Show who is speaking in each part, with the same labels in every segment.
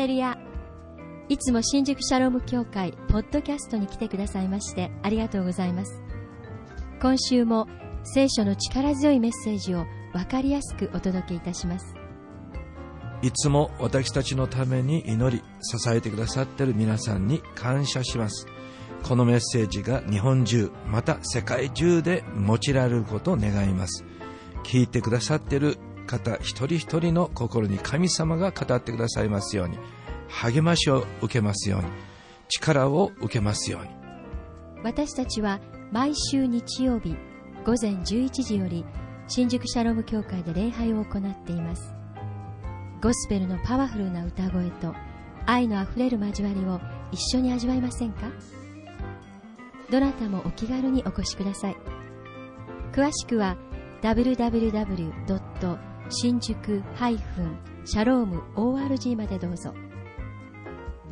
Speaker 1: レルヤいつも新宿シャローム協会ポッドキャストに来てくださいましてありがとうございます。今週も聖書の力強いメッセージを分かりやすくお届けいたします。
Speaker 2: いつも私たちのために祈り支えてくださっている皆さんに感謝します。このメッセージが日本中また世界中で用いられることを願います。聞いてくださっている方一人一人の心に神様が語ってくださいますように。励ましを受けますように。力を受けますように。
Speaker 1: 私たちは毎週日曜日午前11時より新宿シャローム教会で礼拝を行っています。ゴスペルのパワフルな歌声と愛のあふれる交わりを一緒に味わいませんか？どなたもお気軽にお越しください。詳しくは www. 新宿シャローム ORG までどうぞ。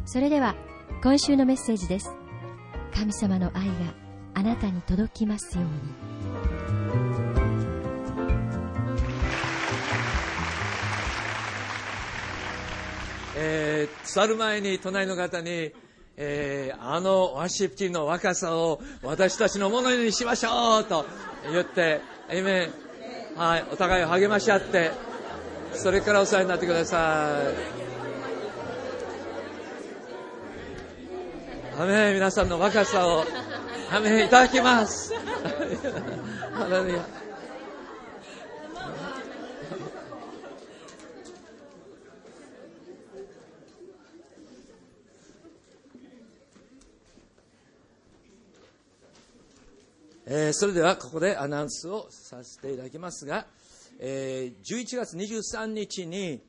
Speaker 1: それでは今週のメッセージです。神様の愛があなたに届きますように。
Speaker 3: えー、去る前に隣の方に、えー、あのワシップティの若さを私たちのものにしましょうと言って、えめはい、お互いを励まし合って、それからお世話になってください。アメ皆さんの若さを、アメいただきます。ハレルヤえー、それではここでアナウンスをさせていただきますが、えー、11月23日に、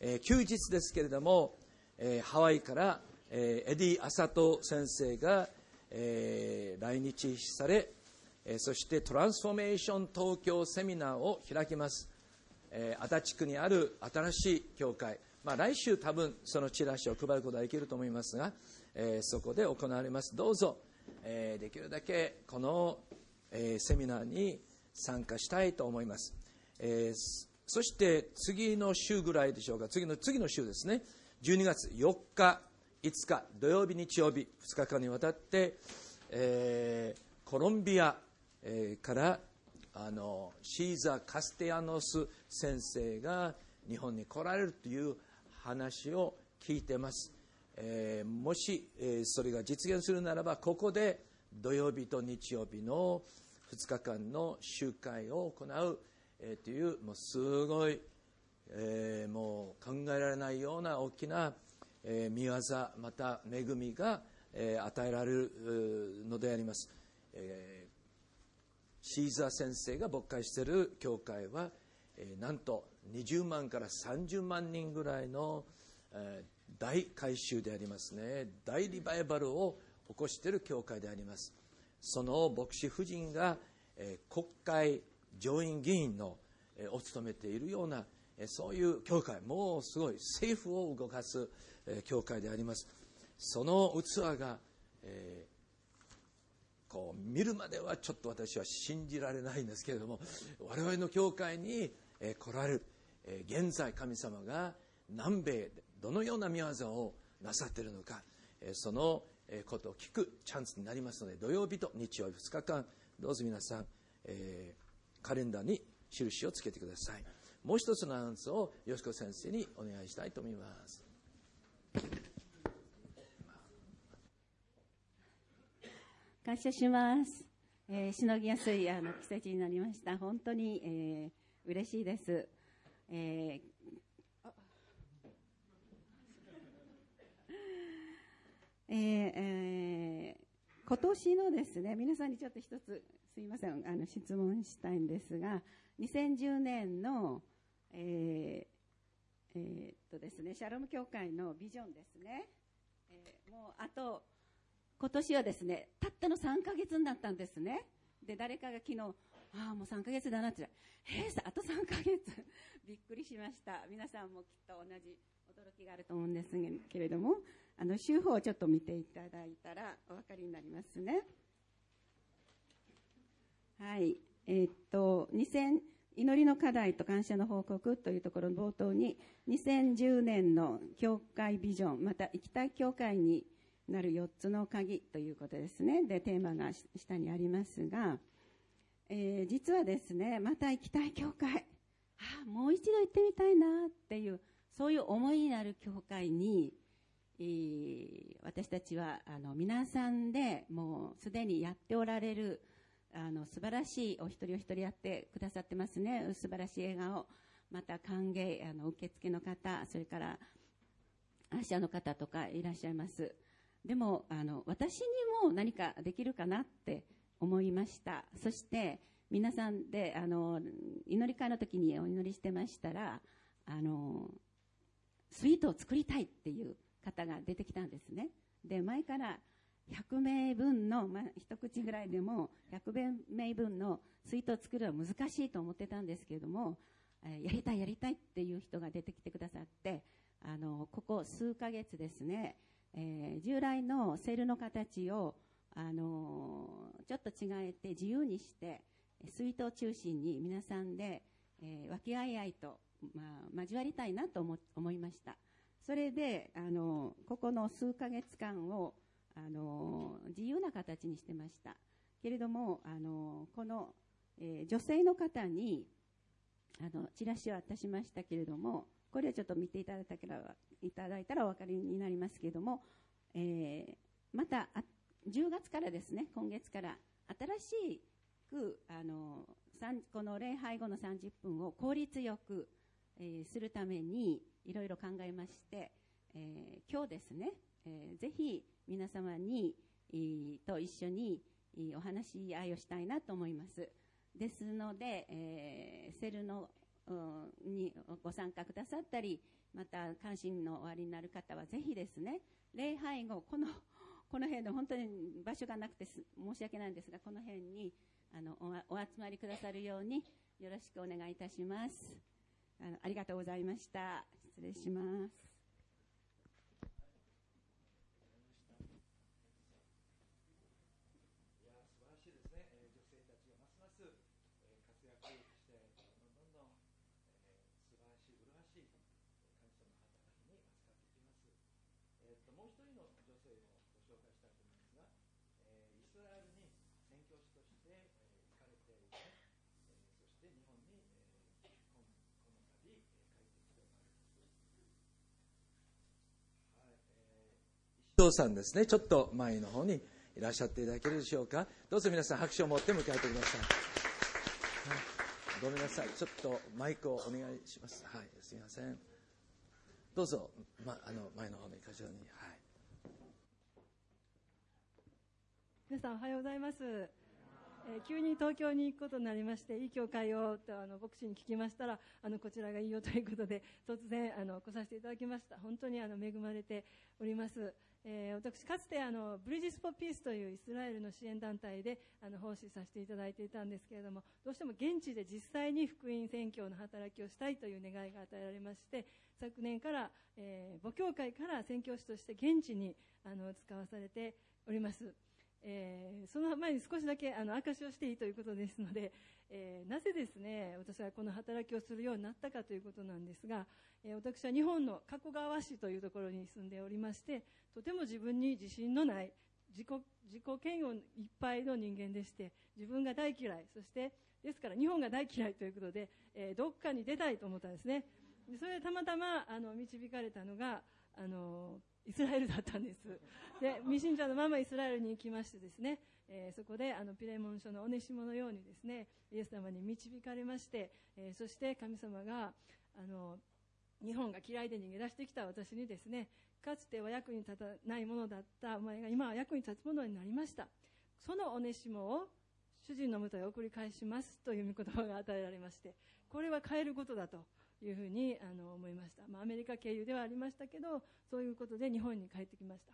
Speaker 3: えー、休日ですけれども、えー、ハワイから、えー、エディ・アサト先生が、えー、来日され、えー、そしてトランスフォーメーション東京セミナーを開きます、えー、足立区にある新しい教会、まあ、来週多分そのチラシを配ることができると思いますが、えー、そこで行われます。どうぞ、えー、できるだけこのえー、セミナーに参加したいと思います、えー、そして次の週ぐらいでしょうか。次の次の週ですね。12月4日5日土曜日日曜日2日間にわたって、えー、コロンビア、えー、からあのシーザー・カステヤノス先生が日本に来られるという話を聞いてます、えー、もし、えー、それが実現するならばここで土曜日と日曜日の2日間の集会を行う、えー、というもうすごい、えー、もう考えられないような大きな、えー、見業また恵みが、えー、与えられるのであります、えー、シーザー先生が牧会している教会は、えー、なんと20万から30万人ぐらいの、えー、大改修でありますね。大リバイバルを起こしている教会であります。その牧師夫人が、え、国会上院議員の、え、を務めているような、え、そういう教会。もうすごい政府を動かす、え、教会であります。その器が、えー、こう見るまではちょっと私は信じられないんですけれども我々の教会に、え、来られる、え、現在神様が南米でどのような御業をなさっているのか、えー、そのことを聞くチャンスになりますので土曜日と日曜日2日間どうぞ皆さん、えー、カレンダーに印をつけてください。もう一つのアナウンスをよしこ先生にお願いしたいと思います。
Speaker 4: 感謝します、えー、しのぎやすいあの季節になりました。本当に、えー、嬉しいです、えーえーえー、今年のですね皆さんにちょっと一つすいませんあの質問したいんですが2010年の、えーえー、っとですねシャロム教会のビジョンですね、えー、もうあと今年はですねたったの3ヶ月になったんですね。で誰かが昨日ああもう3ヶ月だなって。えー、あと3ヶ月。びっくりしました。皆さんもきっと同じ驚きがあると思うんですけれども。あの手法をちょっと見ていただいたらお分かりになりますね。はい。えー、っと、2000、祈りの課題と感謝の報告というところの冒頭に2010年の教会ビジョンまた行きたい教会になる4つの鍵ということですねでテーマが下にありますが、えー、実はですねまた行きたい教会あもう一度行ってみたいなっていうそういう思いになる教会に、私たちはあの皆さんでもうすでにやっておられるあの素晴らしいお一人お一人やってくださってますね。素晴らしい笑顔。また歓迎あの受付の方それからアシャの方とかいらっしゃいます。でもあの私にも何かできるかなって思いました。そして皆さんであの祈り会の時にお祈りしてましたらあのスイートを作りたいっていう方が出てきたんですね。で前から100名分の、まあ、一口ぐらいでも100名分のスイートを作るのは難しいと思ってたんですけれども、え、やりたいやりたいっていう人が出てきてくださってあのここ数ヶ月ですね、えー、従来のセールの形をあのちょっと違えて自由にしてスイートを中心に皆さんで、えー、和気あいあいと、まあ、交わりたいなと思思いました。それであのここの数ヶ月間をあの自由な形にしてました。けれどもあのこの、えー、女性の方にあのチラシを渡しましたけれどもこれをちょっと見ていただいたらいただいたらお分かりになりますけれども、えー、また10月からですね今月から新しくあのこの礼拝後の30分を効率よく、えー、するためにいろいろ考えまして、えー、今日ですね、えー、ぜひ皆様に、と一緒に、お話し合いをしたいなと思います。ですので、えー、セルのにご参加くださったり、また関心のおありになる方はぜひですね、礼拝後、この、この辺で本当に場所がなくて申し訳ないんですが、この辺にあのおお集まりくださるようによろしくお願いいたします。あのありがとうございました。失礼します。
Speaker 3: 父さんですね、ちょっと前の方にいらっしゃっていただけるでしょうか。どうぞ皆さん拍手を持って迎えてください。ごめんなさい。ちょっとマイクをお願いします。はい、すみません。どうぞ、ま、あの、前の方の箇所に。はい。
Speaker 5: 皆さんおはようございます。えー、急に東京に行くことになりまして、いい教会をとあの牧師に聞きましたら、あのこちらがいいよということで、突然あの来させていただきました。本当にあの恵まれております。え、私かつてあのブリヂス・ポピースというイスラエルの支援団体であの奉仕させていただいていたんですけれどもどうしても現地で実際に福音宣教の働きをしたいという願いが与えられまして昨年から、えー、母教会から宣教師として現地にあの使わされております。えー、その前に少しだけあの証しをしていいということですので、えー、なぜですね私はこの働きをするようになったかということなんですが、えー、私は日本の加古川市というところに住んでおりましてとても自分に自信のない自己自己嫌悪いっぱいの人間でして自分が大嫌いそしてですから日本が大嫌いということで、えどっかに出たいと思ったんですねでそれでたまたまあの導かれたのがあのイスラエルだったんです。で、未信者のままイスラエルに行きましてですね、えー、そこであのピレモン書のおねしものようにですね、イエス様に導かれまして、えー、そして神様が、あの、日本が嫌いで逃げ出してきた私にですね、かつては役に立たないものだったお前が今は役に立つものになりました。そのおねしもを主人のもとへ送り返しますという御言葉が与えられまして、これは変えることだと。いうふうにあの思いました、まあ、アメリカ経由ではありましたけどそういうことで日本に帰ってきました。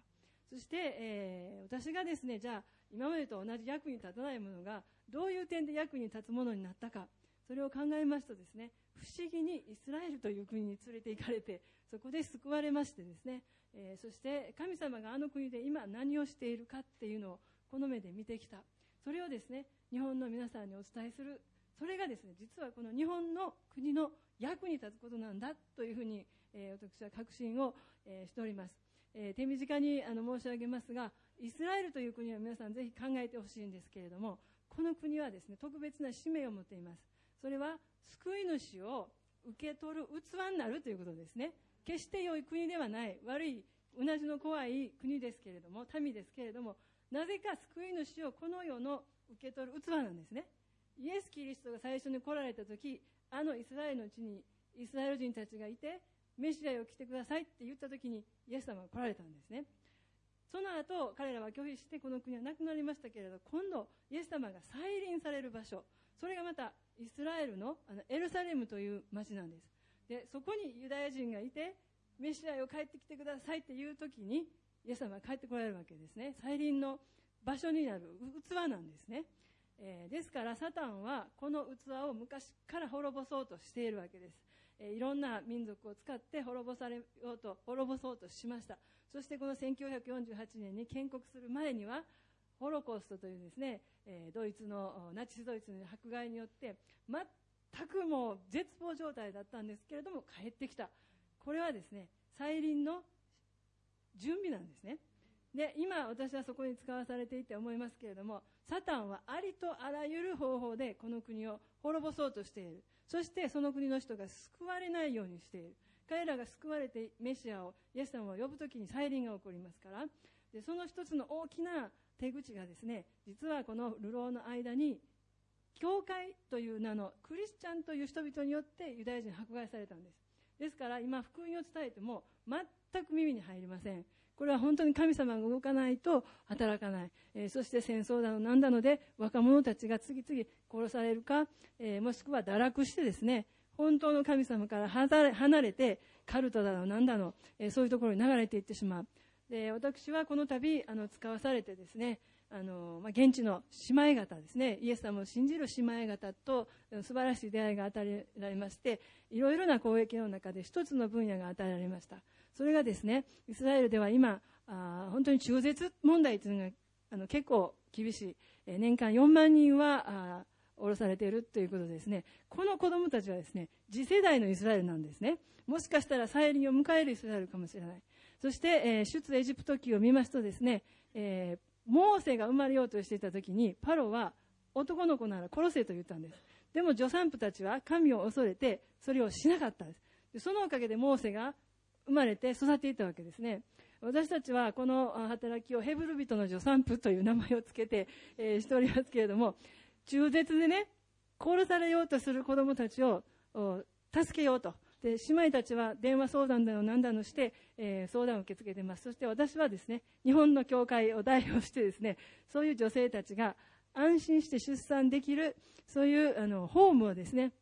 Speaker 5: そして、えー、私がですねじゃあ今までと同じ役に立たないものがどういう点で役に立つものになったかそれを考えますとですね不思議にイスラエルという国に連れて行かれてそこで救われましてですね、えー、そして神様があの国で今何をしているかっていうのをこの目で見てきた。それをですね日本の皆さんにお伝えする。それがですね実はこの日本の国の役に立つことなんだというふうに、えー、私は確信を、えー、しております、えー、手短にあの申し上げますがイスラエルという国は皆さんぜひ考えてほしいんですけれどもこの国はですね特別な使命を持っています。それは救い主を受け取る器になるということですね。決して良い国ではない悪いうなじの怖い国ですけれども民ですけれどもなぜか救い主をこの世の受け取る器なんですね。イエス・キリストが最初に来られた時あのイスラエルの地にイスラエル人たちがいてメシアを来てくださいって言った時にイエス様が来られたんですね。その後彼らは拒否してこの国はなくなりましたけれど今度イエス様が再臨される場所。それがまたイスラエルのあのエルサレムという町なんです。でそこにユダヤ人がいてメシアを帰ってきてくださいっていう時にイエス様が帰ってこられるわけですね。再臨の場所になる器なんですね、えー、ですからサタンはこの器を昔から滅ぼそうとしているわけです、えー、いろんな民族を使って滅ぼされようと滅ぼそうとしました。そしてこの1948年に建国する前にはホロコーストというですね、え、ドイツのナチスドイツの迫害によって全くもう絶望状態だったんですけれども帰ってきた。これはですね再臨の準備なんですね。で今私はそこに使わされていて思いますけれどもサタンはありとあらゆる方法でこの国を滅ぼそうとしている。そしてその国の人が救われないようにしている。彼らが救われてメシアをイエス様を呼ぶ時に再臨が起こりますから。でその一つの大きな手口がですね実はこの流浪の間に教会という名のクリスチャンという人々によってユダヤ人迫害されたんです。ですから今福音を伝えても全く耳に入りません。これは本当に神様が動かないと働かない、えー、そして戦争だのなんだので若者たちが次々殺されるか、えー、もしくは堕落してですね本当の神様から離れてカルトだのなんだの、え、そういうところに流れていってしまう。で私はこの度あの使わされてですねあの、ま、現地の姉妹方ですねイエス様を信じる姉妹方と素晴らしい出会いが与えられましていろいろな攻撃の中で一つの分野が与えられました。それがですねイスラエルでは今あ本当に中絶問題というのがあの結構厳しい、え年間4万人はあ降ろされているということですね。この子供たちはですね次世代のイスラエルなんですね。もしかしたら再臨を迎えるイスラエルかもしれない。そして、えー、出エジプト記を見ますとですね、えー、モーセが生まれようとしていた時にパロは男の子なら殺せと言ったんです。でも助産婦たちは神を恐れてそれをしなかったんです。でそのおかげでモーセが生まれて育っていたわけですね。私たちはこの働きをヘブル人の助産婦という名前をつけて、えー、しておりますけれども中絶でね殺されようとする子供たちを助けようと。で姉妹たちは電話相談だの何だのして、えー、相談を受け付けてます。そして私はですね日本の教会を代表してですねそういう女性たちが安心して出産できるそういうあのホームをですね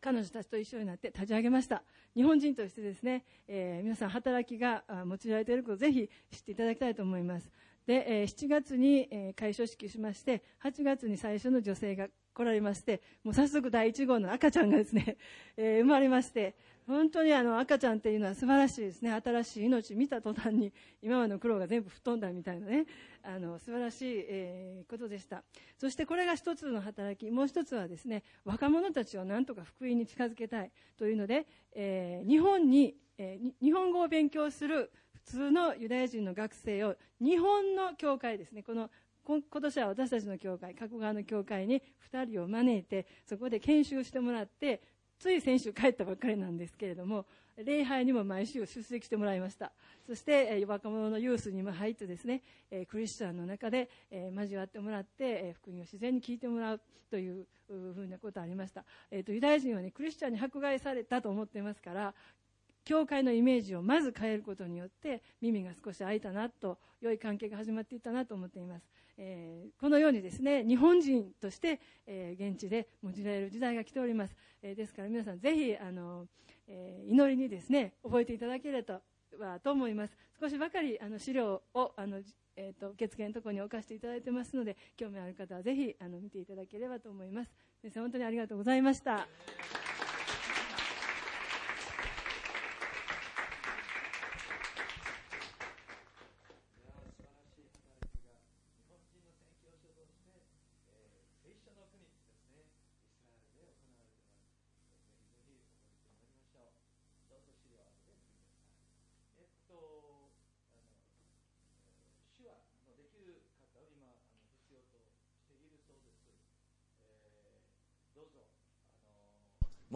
Speaker 5: 彼女たちと一緒になって立ち上げました。日本人としてですね、えー、皆さん働きが用いられていることをぜひ知っていただきたいと思います。で、えー、7月に、え、開所式しまして8月に最初の女性が来られましてもう早速第1号の赤ちゃんがですね、えー、生まれまして本当にあの赤ちゃんっていうのは素晴らしいですね。新しい命見た途端に今までの苦労が全部吹っ飛んだみたいなねあの素晴らしい、えー、ことでした。そしてこれが一つの働きもう一つはですね若者たちをなんとか福音に近づけたいというので、えー、日本に、え、日本語を勉強する通のユダヤ人の学生を日本の教会ですねこの今年は私たちの教会、加古川の教会に2人を招いて、そこで研修してもらって、つい先週帰ったばっかりなんですけれども、礼拝にも毎週出席してもらいました。そして、若者のユースにも入ってですね、クリスチャンの中で、交わってもらって、福音を自然に聞いてもらうというふうなことがありました。えっ、と、ユダヤ人はね、クリスチャンに迫害されたと思っていますから、教会のイメージをまず変えることによって耳が少し開いたなと良い関係が始まっていったなと思っています、えー、このようにですね日本人として、えー、現地で用いられる時代が来ております、えー、ですから皆さんぜひあの、え祈りにですね覚えていただければと思います。少しばかりあの資料をあのえーと、受付のところに置かせていただいてますので興味ある方はぜひあの見ていただければと思います。先生本当にありがとうございました。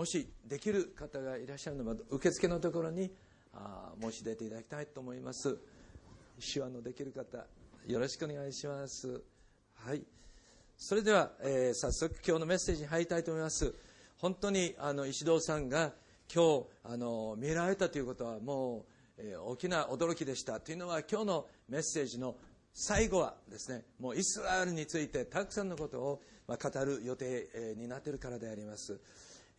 Speaker 3: もしできる方がいらっしゃるのは受付のところにあ申し出ていただきたいと思います。手話のできる方よろしくお願いします。はい。それでは、えー、早速今日のメッセージに入りたいと思います。本当にあの石堂さんが今日あの見られたということはもう、えー、大きな驚きでした。というのは今日のメッセージの最後はですねもうイスラエルについてたくさんのことを、まあ、語る予定、えー、になっているからであります、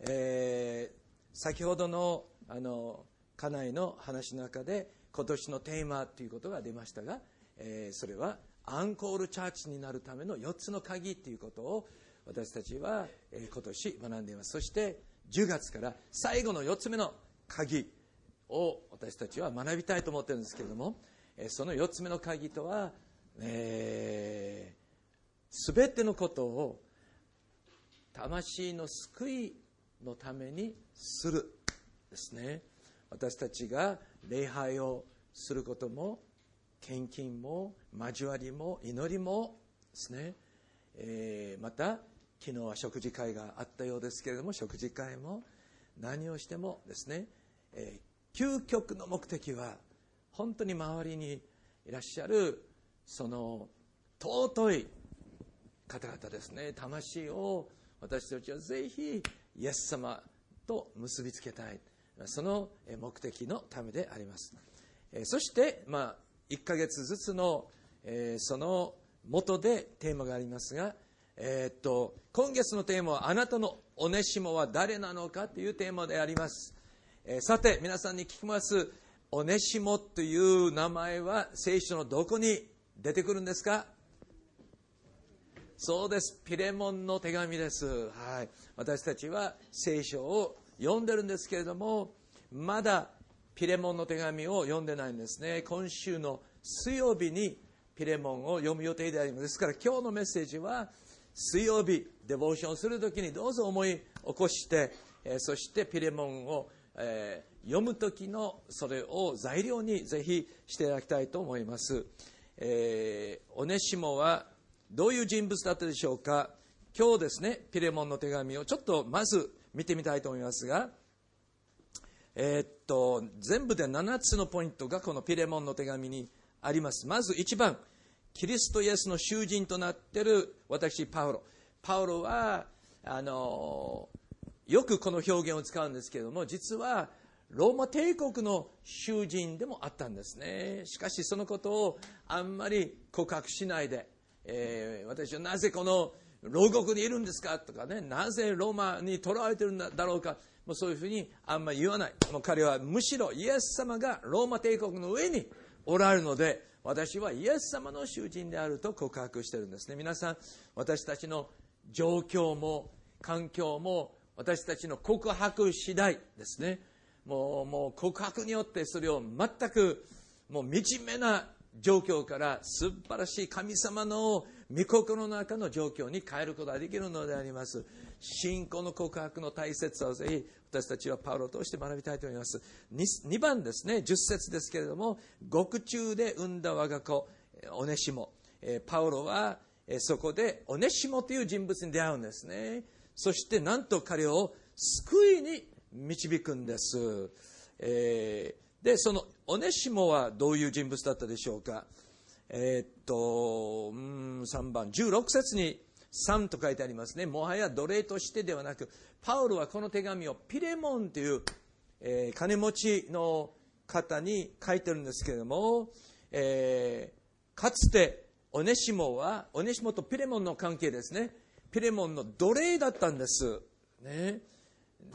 Speaker 3: えー、先ほどのあの家内の話の中で今年のテーマということが出ましたが、えー、それはアンコールチャーチになるための4つの鍵ということを私たちは、え今年学んでいます。そして10月から最後の4つ目の鍵を私たちは学びたいと思ってるんですけれどもその4つ目の鍵とは、えー、全てのことを魂の救いのためにするですね。私たちが礼拝をすることも献金も交わりも祈りもですね、えー、また昨日は食事会があったようですけれども食事会も何をしてもですね、えー、究極の目的は本当に周りにいらっしゃるその尊い方々ですね。魂を私たちはぜひイエス様と結びつけたい。その目的のためであります。そして、まあ、1ヶ月ずつの、えその元でテーマがありますがえー、っと今月のテーマは「あなたのおねしもは誰なのか?」というテーマであります、えー、さて皆さんに聞きます。おねしもという名前は聖書のどこに出てくるんですか？そうです。ピレモンの手紙です、はい、私たちは聖書を読んでるんですけれどもまだピレモンの手紙を読んでないんですね。今週の水曜日にピレモンを読む予定であります。ですから今日のメッセージは水曜日デボーションするときにどうぞ思い起こして、えそしてピレモンを、え読む時のそれを材料にぜひしていただきたいと思います、えー、オネシモはどういう人物だったでしょうか？今日ですねピレモンの手紙をちょっとまず見てみたいと思いますがえー、っと全部で7つのポイントがこのピレモンの手紙にあります。まず1番キリストイエスの囚人となっている私パウロ。パウロはあのよくこの表現を使うんですけれども実はローマ帝国の囚人でもあったんですね。しかしそのことをあんまり告白しないで、えー、私はなぜこの牢獄にいるんですかとかねなぜローマに捕らわれてるんだろうか。もうそういうふうにあんまり言わない。もう彼はむしろイエス様がローマ帝国の上におられるので私はイエス様の囚人であると告白してるんですね。皆さん私たちの状況も環境も私たちの告白次第ですね。もうもう告白によってそれを全くもう惨めな状況から素晴らしい神様の御心の中の状況に変えることができるのであります。信仰の告白の大切さをぜひ私たちはパウロを通して学びたいと思います。2, 番ですね。10節ですけれども獄中で産んだ我が子オネシモパウロはそこでオネシモという人物に出会うんですね。そしてなんと彼を救いに導くんです、えー、でそのオネシモはどういう人物だったでしょうか。えー、っとうん3番16節に3と書いてありますね。もはや奴隷としてではなくパウロはこの手紙をピレモンという、えー、金持ちの方に書いてるんですけれども、えー、かつてオネシモはオネシモとピレモンの関係ですね。ピレモンの奴隷だったんです、ね、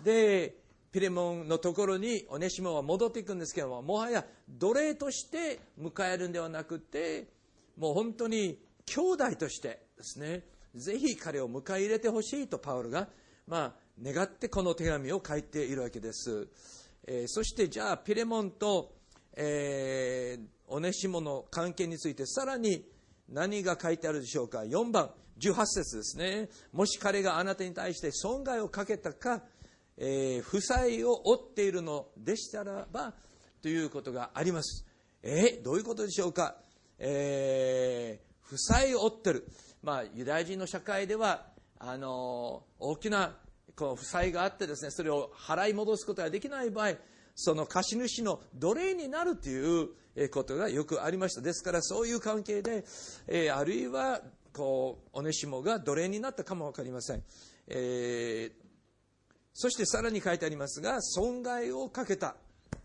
Speaker 3: でピレモンのところにオネシモは戻っていくんですけどももはや奴隷として迎えるんではなくてもう本当に兄弟としてですねぜひ彼を迎え入れてほしいとパウルが、まあ、願ってこの手紙を書いているわけです、えー、そしてじゃあピレモンと、えー、オネシモの関係についてさらに何が書いてあるでしょうか？4番18節ですね。もし彼があなたに対して損害をかけたかえー、負債を負っているのでしたらばということがあります。えー、どういうことでしょうか、えー、負債を負ってる、まあ、ユダヤ人の社会ではあの大きなこう負債があってですねそれを払い戻すことができない場合その貸主の奴隷になるということがよくありました。ですからそういう関係で、えー、あるいはこうオネシモが奴隷になったかも分かりません、えー、そしてさらに書いてありますが損害をかけた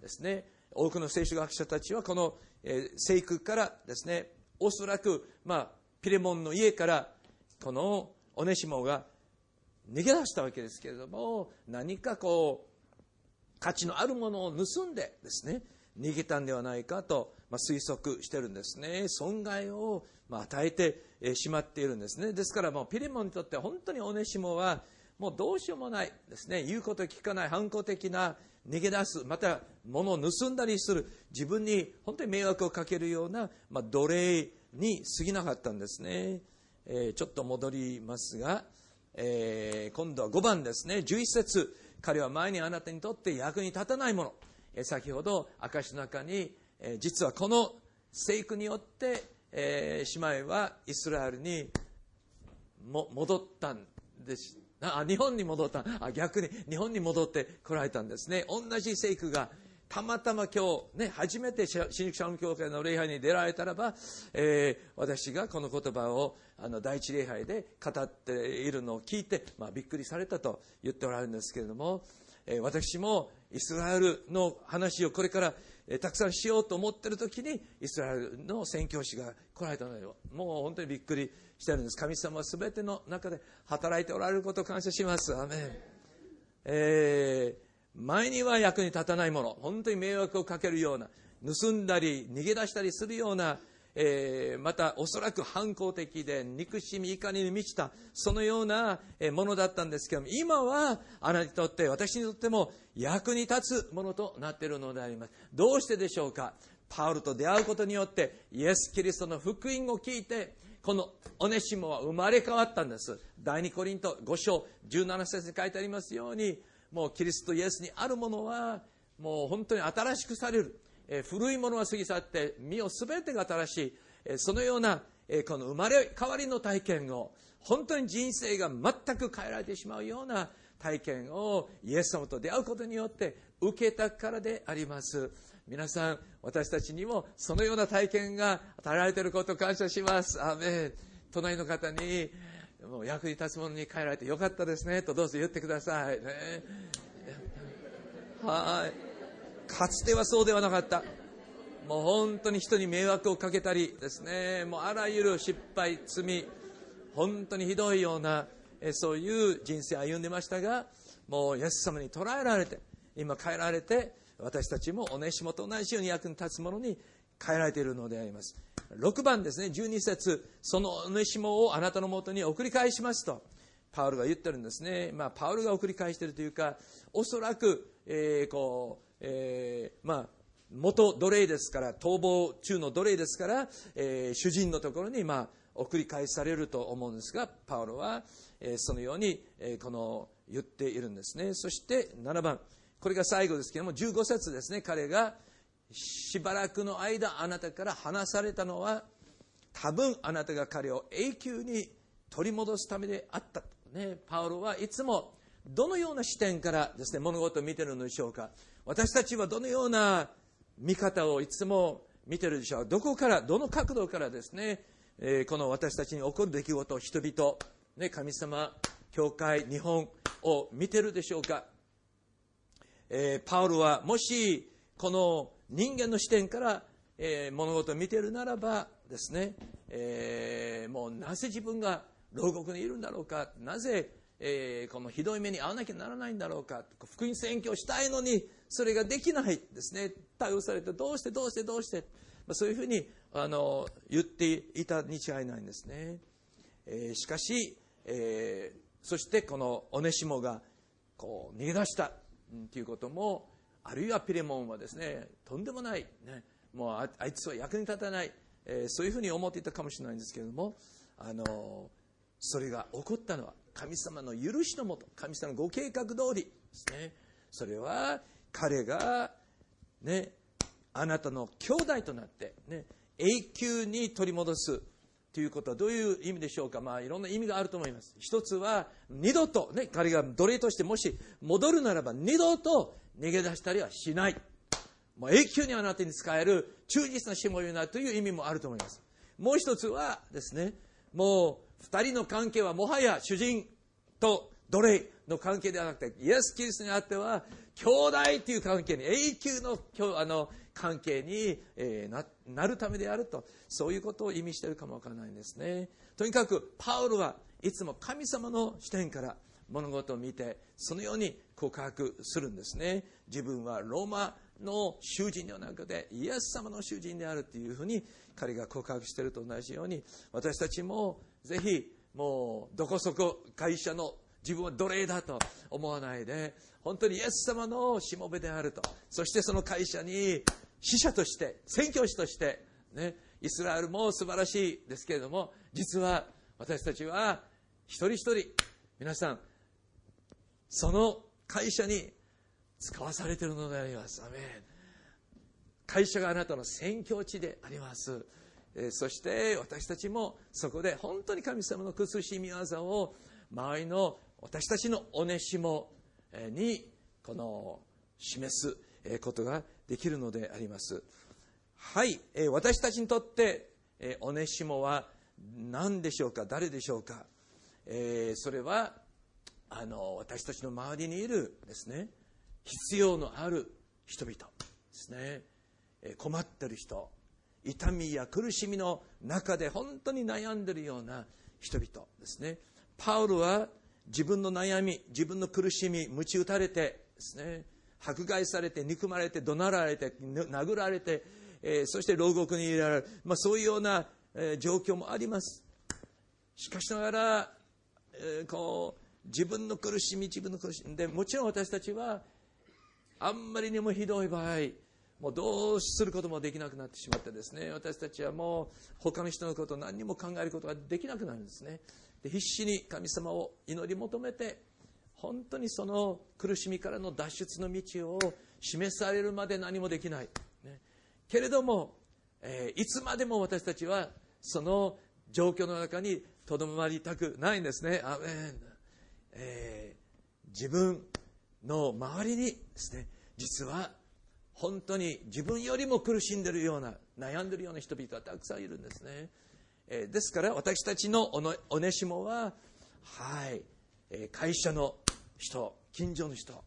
Speaker 3: ですね。多くの聖書学者たちはこの、えー、聖句からですねおそらく、まあ、ピレモンの家からこのオネシモが逃げ出したわけですけれども何かこう価値のあるものを盗んでですね逃げたんではないかと、まあ、推測してるんですね。損害を、まあ、与えてしまっているんですね。ですからもうピレモンにとっては本当にオネシモはもうどうしようもないですね。言うこと聞かない反抗的な逃げ出すまた物を盗んだりする自分に本当に迷惑をかけるような、まあ、奴隷に過ぎなかったんですね、えー、ちょっと戻りますがえー、今度は5番ですね。11節。彼は前にあなたにとって役に立たないもの、えー、先ほど証の中に、えー、実はこの聖句によって、えー、姉妹はイスラエルにも戻ったんです。あ日本に戻った。あ逆に日本に戻ってこられたんですね。同じ聖句がたまたま今日、ね、初めて新宿シャム教会の礼拝に出られたらば、えー、私がこの言葉をあの第一礼拝で語っているのを聞いて、まあ、びっくりされたと言っておられるんですけれども、えー、私もイスラエルの話をこれから、えー、たくさんしようと思っている時にイスラエルの宣教師が来られたのよ。もう本当にびっくりしてるんです。神様は全ての中で働いておられることを感謝します。アメン、えー前には役に立たないもの。本当に迷惑をかけるような盗んだり逃げ出したりするような、えー、またおそらく反抗的で憎しみ怒りに満ちたそのようなものだったんですけども今はあなたにとって私にとっても役に立つものとなっているのであります。どうしてでしょうか。パウルと出会うことによってイエス・キリストの福音を聞いてこのオネシモは生まれ変わったんです。第2コリント5章17節に書いてありますようにもうキリストイエスにあるものはもう本当に新しくされる、え古いものは過ぎ去って身を全てが新しい、えそのような、えこの生まれ変わりの体験を本当に人生が全く変えられてしまうような体験をイエス様と出会うことによって受けたからであります。皆さん私たちにもそのような体験が与えられていることを感謝します。アメ隣の方にもう役に立つものに変えられてよかったですね。とどうぞ言ってください。ね。はい。かつてはそうではなかった。もう本当に人に迷惑をかけたりですね。もうあらゆる失敗罪本当にひどいようなえそういう人生を歩んでましたがもうイエス様に捉えられて今変えられて私たちもおねしもと同じように役に立つものに変えられているのであります。6番ですね。12節。そのおねしもをあなたのもとに送り返しますと。パウルが言ってるんですね、まあ、パウルが送り返しているというかおそらく、えー、こう、えー、まあ元奴隷ですから逃亡中の奴隷ですから、えー、主人のところに、まあ、送り返されると思うんですがパウロは、えー、そのように、えー、この言っているんですね。そして7番。これが最後ですけども15節ですね。彼がしばらくの間あなたから離されたのは多分あなたが彼を永久に取り戻すためであった、ね、パウロはいつもどのような視点からですね物事を見てるのでしょうか。私たちはどのような見方をいつも見てるでしょう。どこからどの角度からですね、えー、この私たちに起こる出来事人々、ね、神様教会日本を見てるでしょうか、え、パウロはもしこの人間の視点から、え、物事を見ているならばですね、え、もうなぜ自分が牢獄にいるんだろうかなぜ、え、このひどい目に遭わなきゃならないんだろうか福音宣教したいのにそれができないですね。対応されてどうしてどうしてどうして、ま、そういうふうにあの言っていたに違いないんですね、え、しかし、え、そしてこのオネシモがこう逃げ出した。ということもあるいはピレモンはですねとんでもない、ね、もうあいつは役に立たない、えー、そういうふうに思っていたかもしれないんですけれどもあのそれが起こったのは神様の許しのもと神様のご計画通りですね。それは彼がねあなたの兄弟となって、ね、永久に取り戻すということはどういう意味でしょうか？まあいろんな意味があると思います。一つは二度とね、彼が奴隷としてもし戻るならば二度と逃げ出したりはしない。もう永久にあなたに使える忠実なしもべになるという意味もあると思います。もう一つはですね、もう二人の関係はもはや主人と奴隷の関係ではなくて、イエス・キリストにあっては、兄弟という関係に、永久のあの関係に、えー、ななるためであると、そういうことを意味しているかもわからないんですね。とにかく、パウロはいつも神様の視点から物事を見て、そのように告白するんですね。自分はローマの囚人ではなくて、イエス様の囚人であるというふうに彼が告白していると同じように、私たちもぜひ、もう、どこそこ会社の自分は奴隷だと思わないで、本当にイエス様のしもべであると。そしてその会社に死者として、宣教師として、ね、イスラエルも素晴らしいですけれども、実は私たちは一人一人、皆さん、その会社に使わされているのであります。アメン会社があなたの宣教地であります。そして私たちもそこで本当に神様の苦しみ技を周りの私たちのおねしもにこの示すことができるのであります。はい、え私たちにとってえおねしもは何でしょうか？誰でしょうか、えそれはあの私たちの周りにいるですね。必要のある人々ですね。え困ってる人。痛みや苦しみの中で本当に悩んでるような人々ですね。パウロは自分の悩み自分の苦しみ鞭打たれてですね。迫害されて憎まれて怒鳴られて殴られて、えー、そして牢獄に入れられる、まあ、そういうような、えー、状況もあります。しかしながら、えー、こう自分の苦しみ自分の苦しみ。でもちろん私たちはあんまりにもひどい場合もうどうすることもできなくなってしまってですね。私たちはもう他の人のことを何にも考えることができなくなるんですね。で必死に神様を祈り求めて本当にその苦しみからの脱出の道を示されるまで何もできない、ね、けれども、えー、いつまでも私たちはその状況の中にとどまりたくないんですね。アメン、えー、自分の周りにですね実は本当に自分よりも苦しんでるような悩んでるような人々がたくさんいるんですね、えー、ですから私たちのおねしもははい、え、会社の人近所の人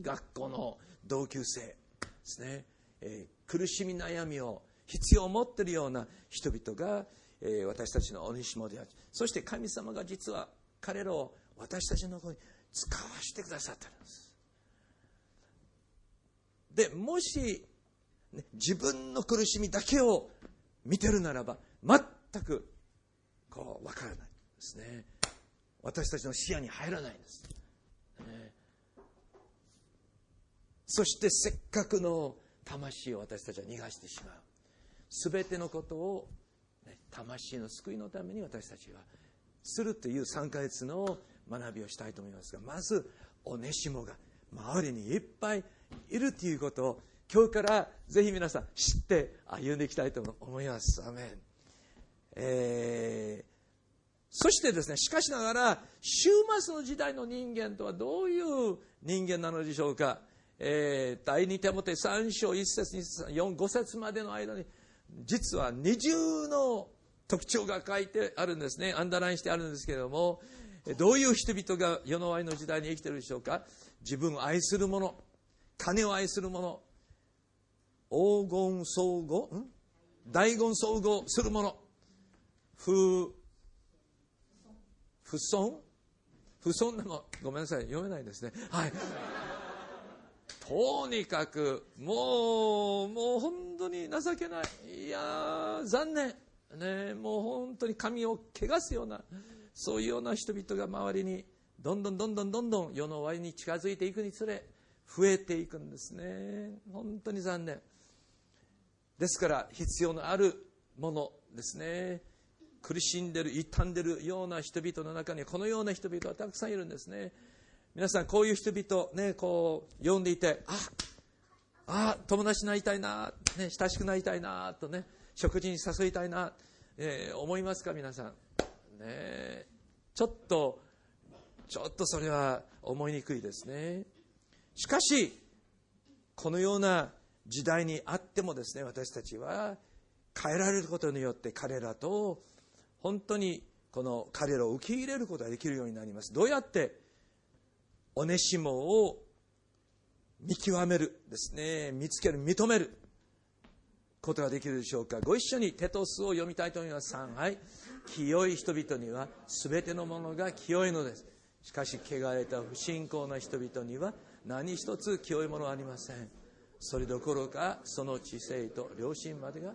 Speaker 3: 学校の同級生ですね、え、苦しみ悩みを必要を持っているような人々が、え私たちのおねしもである。そして神様が実は彼らを私たちの方に使わせてくださってるんです。でもし、ね、自分の苦しみだけを見てるならば全くこう分からないですね。私たちの視野に入らないんです、ね、そしてせっかくの魂を私たちは逃がしてしまう全てのことを、ね、魂の救いのために私たちはするという3ヶ月の学びをしたいと思いますがまずおねしもが周りにいっぱいいるということを今日からぜひ皆さん知って歩んでいきたいと思います。アメン。えー、そしてですね、しかしながら、終末の時代の人間とはどういう人間なのでしょうか。えー、第2手もて3章1節2節4 5節までの間に、実は二重の特徴が書いてあるんですね。アンダーラインしてあるんですけれども、どういう人々が世の終わりの時代に生きているでしょうか。自分を愛する者、金を愛する者黄金相互大言相互する者不不損？不損なの？ごめんなさい。読めないですね。はい。とにかくもうもう本当に情けない。いや残念。ねもう本当に神を汚すようなそういうような人々が周りにどんどんどんどんどんどん世の終わりに近づいていくにつれ増えていくんですね。本当に残念。ですから必要のあるものですね。苦しんでる傷んでるような人々の中にこのような人々はたくさんいるんですね。皆さんこういう人々ねこう読んでいてああ友達になりたいな、ね、親しくなりたいなとね食事に誘いたいなえー思いますか皆さん。ねちょっとちょっとそれは思いにくいですね。しかしこのような時代にあってもですね私たちは変えられることによって彼らと本当にこの彼らを受け入れることができるようになります。どうやって？オネシモを見極めるですね。見つける認めることができるでしょうか。ご一緒にテトスを読みたいと思います。3はい。清い人々には全てのものが清いのです。しかし汚れた不信仰な人々には何一つ清いものはありません。それどころかその知性と良心までが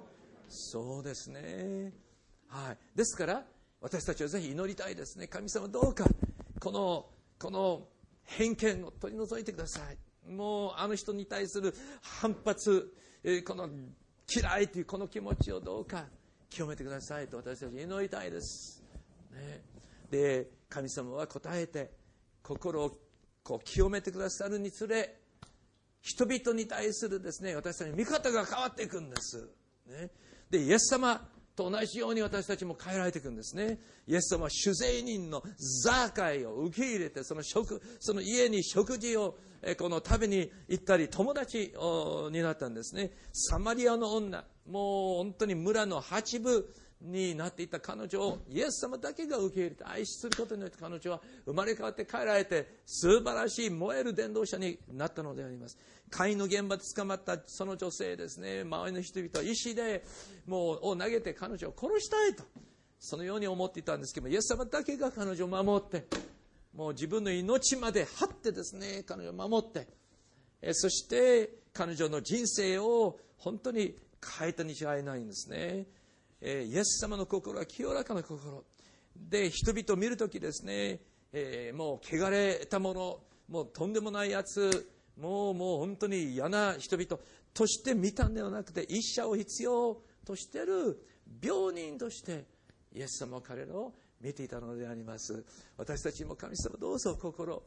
Speaker 3: そうですね。はい。ですから私たちはぜひ祈りたいですね。神様どうかこのこの偏見を取り除いてください。もうあの人に対する反発えこの嫌いというこの気持ちをどうか清めてください。と私たち祈りたいです、ね、で神様は答えて心をこう清めてくださるにつれ人々に対するですね私たちの見方が変わっていくんです、ね、でイエス様と同じように私たちも変えられていくんですね。イエス様は酒税人のザーカイを受け入れてその食その家に食事をえこの食べに行ったり友達になったんですね。サマリアの女もう本当に村の八部になっていた彼女をイエス様だけが受け入れて愛することによって彼女は生まれ変わって帰られて素晴らしい燃える伝道者になったのであります。会員の現場で捕まったその女性ですね。周りの人々は石でもうを投げて彼女を殺したいとそのように思っていたんですけどもイエス様だけが彼女を守ってもう自分の命まで張ってですね彼女を守ってえそして彼女の人生を本当に変えたに違いないんですね、えイエス様の心は清らかな心。で人々を見るときですね、えーもう汚れたものもうとんでもないやつもうもう本当に嫌な人々。として見たんではなくて一者を必要としてる病人としてイエス様は彼らを見ていたのであります。私たちも神様どうぞ心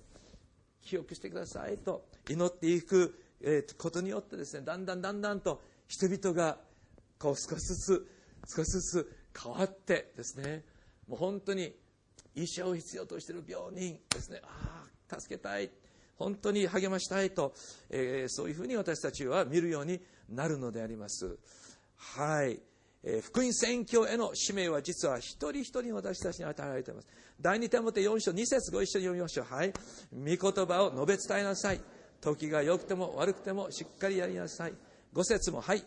Speaker 3: 記憶してくださいと祈っていくことによってですねだんだんだんだんと人々がこう少しずつ少しずつ変わってですねもう本当に医者を必要としている病人ですね。ああ助けたい。本当に励ましたいと、えーそういうふうに私たちは見るようになるのであります。はい、えー福音宣教への使命は実は一人一人私たちに与えられています。第二手モて4章2節ご一緒に読みましょう。はい。御言葉を述べ伝えなさい。時が良くても悪くてもしっかりやりなさい。5節もはい。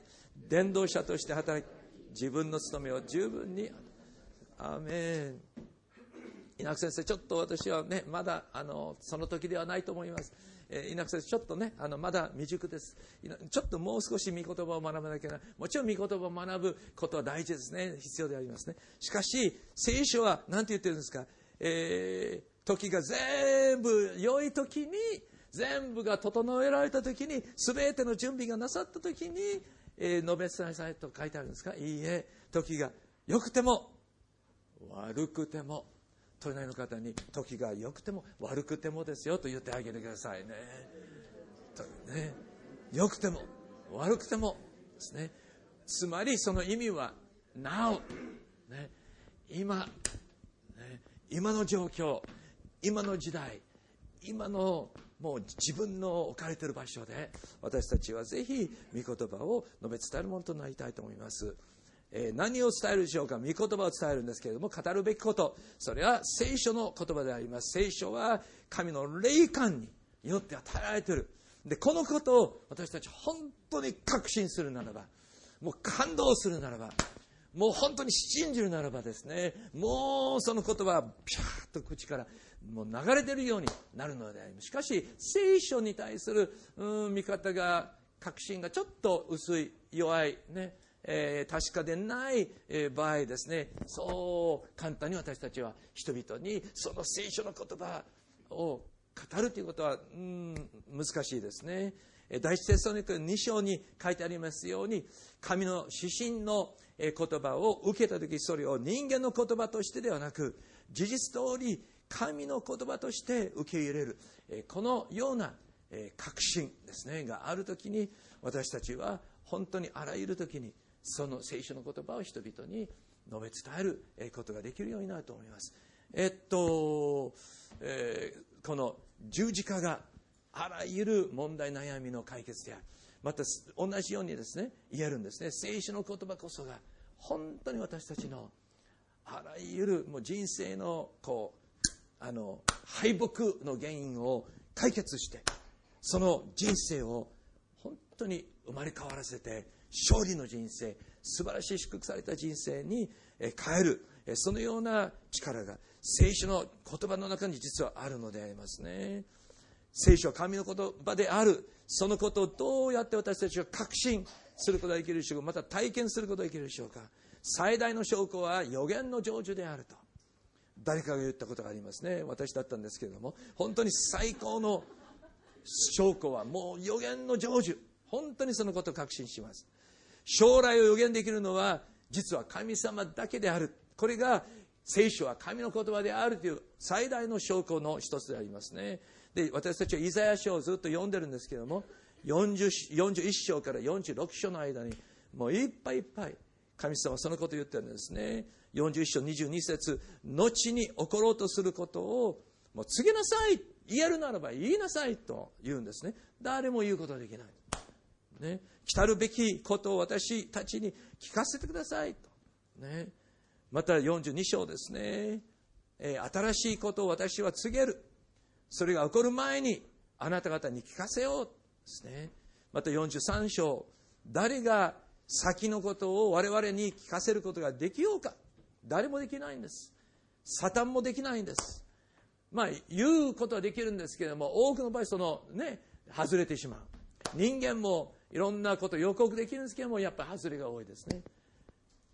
Speaker 3: 伝道者として働き自分の務めを十分にアーメン稲木先生、ちょっと私はね、まだあのその時ではないと思います。えー稲木先生、ちょっとね、あのまだ未熟です。ちょっともう少し御言葉を学ばなきゃいけない。もちろん御言葉を学ぶことは大事ですね。必要でありますね。しかし、聖書は何て言ってるんですか、えー時が全部良い時に、全部が整えられた時に、全ての準備がなさった時に、えー述べ伝えさいと書いてあるんですか？いいえ、時が良くても悪くても隣の方に時が良くても悪くてもですよ。と言ってあげてくださいね。とね。良くても悪くてもですね。つまりその意味は now、ね、今、ね、今の状況。今の時代。今のもう自分の置かれている場所で私たちはぜひ御言葉を述べ伝えるものとなりたいと思います。えー何を伝えるでしょうか？御言葉を伝えるんですけれども語るべきこと。それは聖書の言葉であります。聖書は神の霊感によって与えられている。でこのことを私たち本当に確信するならばもう感動するならばもう本当に信じるならばですねもうその言葉はピャーッと口からもう流れてるようになるのであります。しかし聖書に対するうん見方が確信がちょっと薄い弱いねえー確かでない、えー場合ですね。そう簡単に私たちは人々にその聖書の言葉を語るということはうん難しいですね。え第一テストニク2章に書いてありますように神の指針のえ言葉を受けた時それを人間の言葉としてではなく事実通り神の言葉として受け入れる。このような確信ですねがある時に私たちは本当にあらゆる時にその聖書の言葉を人々に述べ伝えることができるようになると思います。えっと、えー、この十字架があらゆる問題悩みの解決であるまた同じようにですね言えるんですね。聖書の言葉こそが本当に私たちのあらゆるもう人生のこうあの敗北の原因を解決してその人生を本当に生まれ変わらせて勝利の人生素晴らしい祝福された人生に変えるそのような力が聖書の言葉の中に実はあるのでありますね。聖書は神の言葉である。そのことをどうやって私たちが確信することができるでしょうか。また体験することができるでしょうか。最大の証拠は予言の成就であると。誰かが言ったことがありますね。私だったんですけれども。本当に最高の証拠はもう予言の成就。本当にそのことを確信します。将来を予言できるのは実は神様だけである。これが聖書は神の言葉であるという最大の証拠の一つでありますね。で私たちはイザヤ書をずっと読んでるんですけども40 41章から46章の間にもういっぱいいっぱい神様はそのことを言ってるんですね。41章22節後に起ころうとすることをもう告げなさい。言えるならば言いなさいと言うんですね。誰も言うことはできない。ね、来たるべきことを私たちに聞かせてくださいと、ね、また42章ですね、え、新しいことを私は告げる。それが起こる前にあなた方に聞かせようですね。また43章。誰が先のことを我々に聞かせることができようか。誰もできないんです。サタンもできないんです。まあ言うことはできるんですけれども多くの場合そのね外れてしまう。人間もいろんなこと予告できるんですけどもやっぱり外れが多いですね。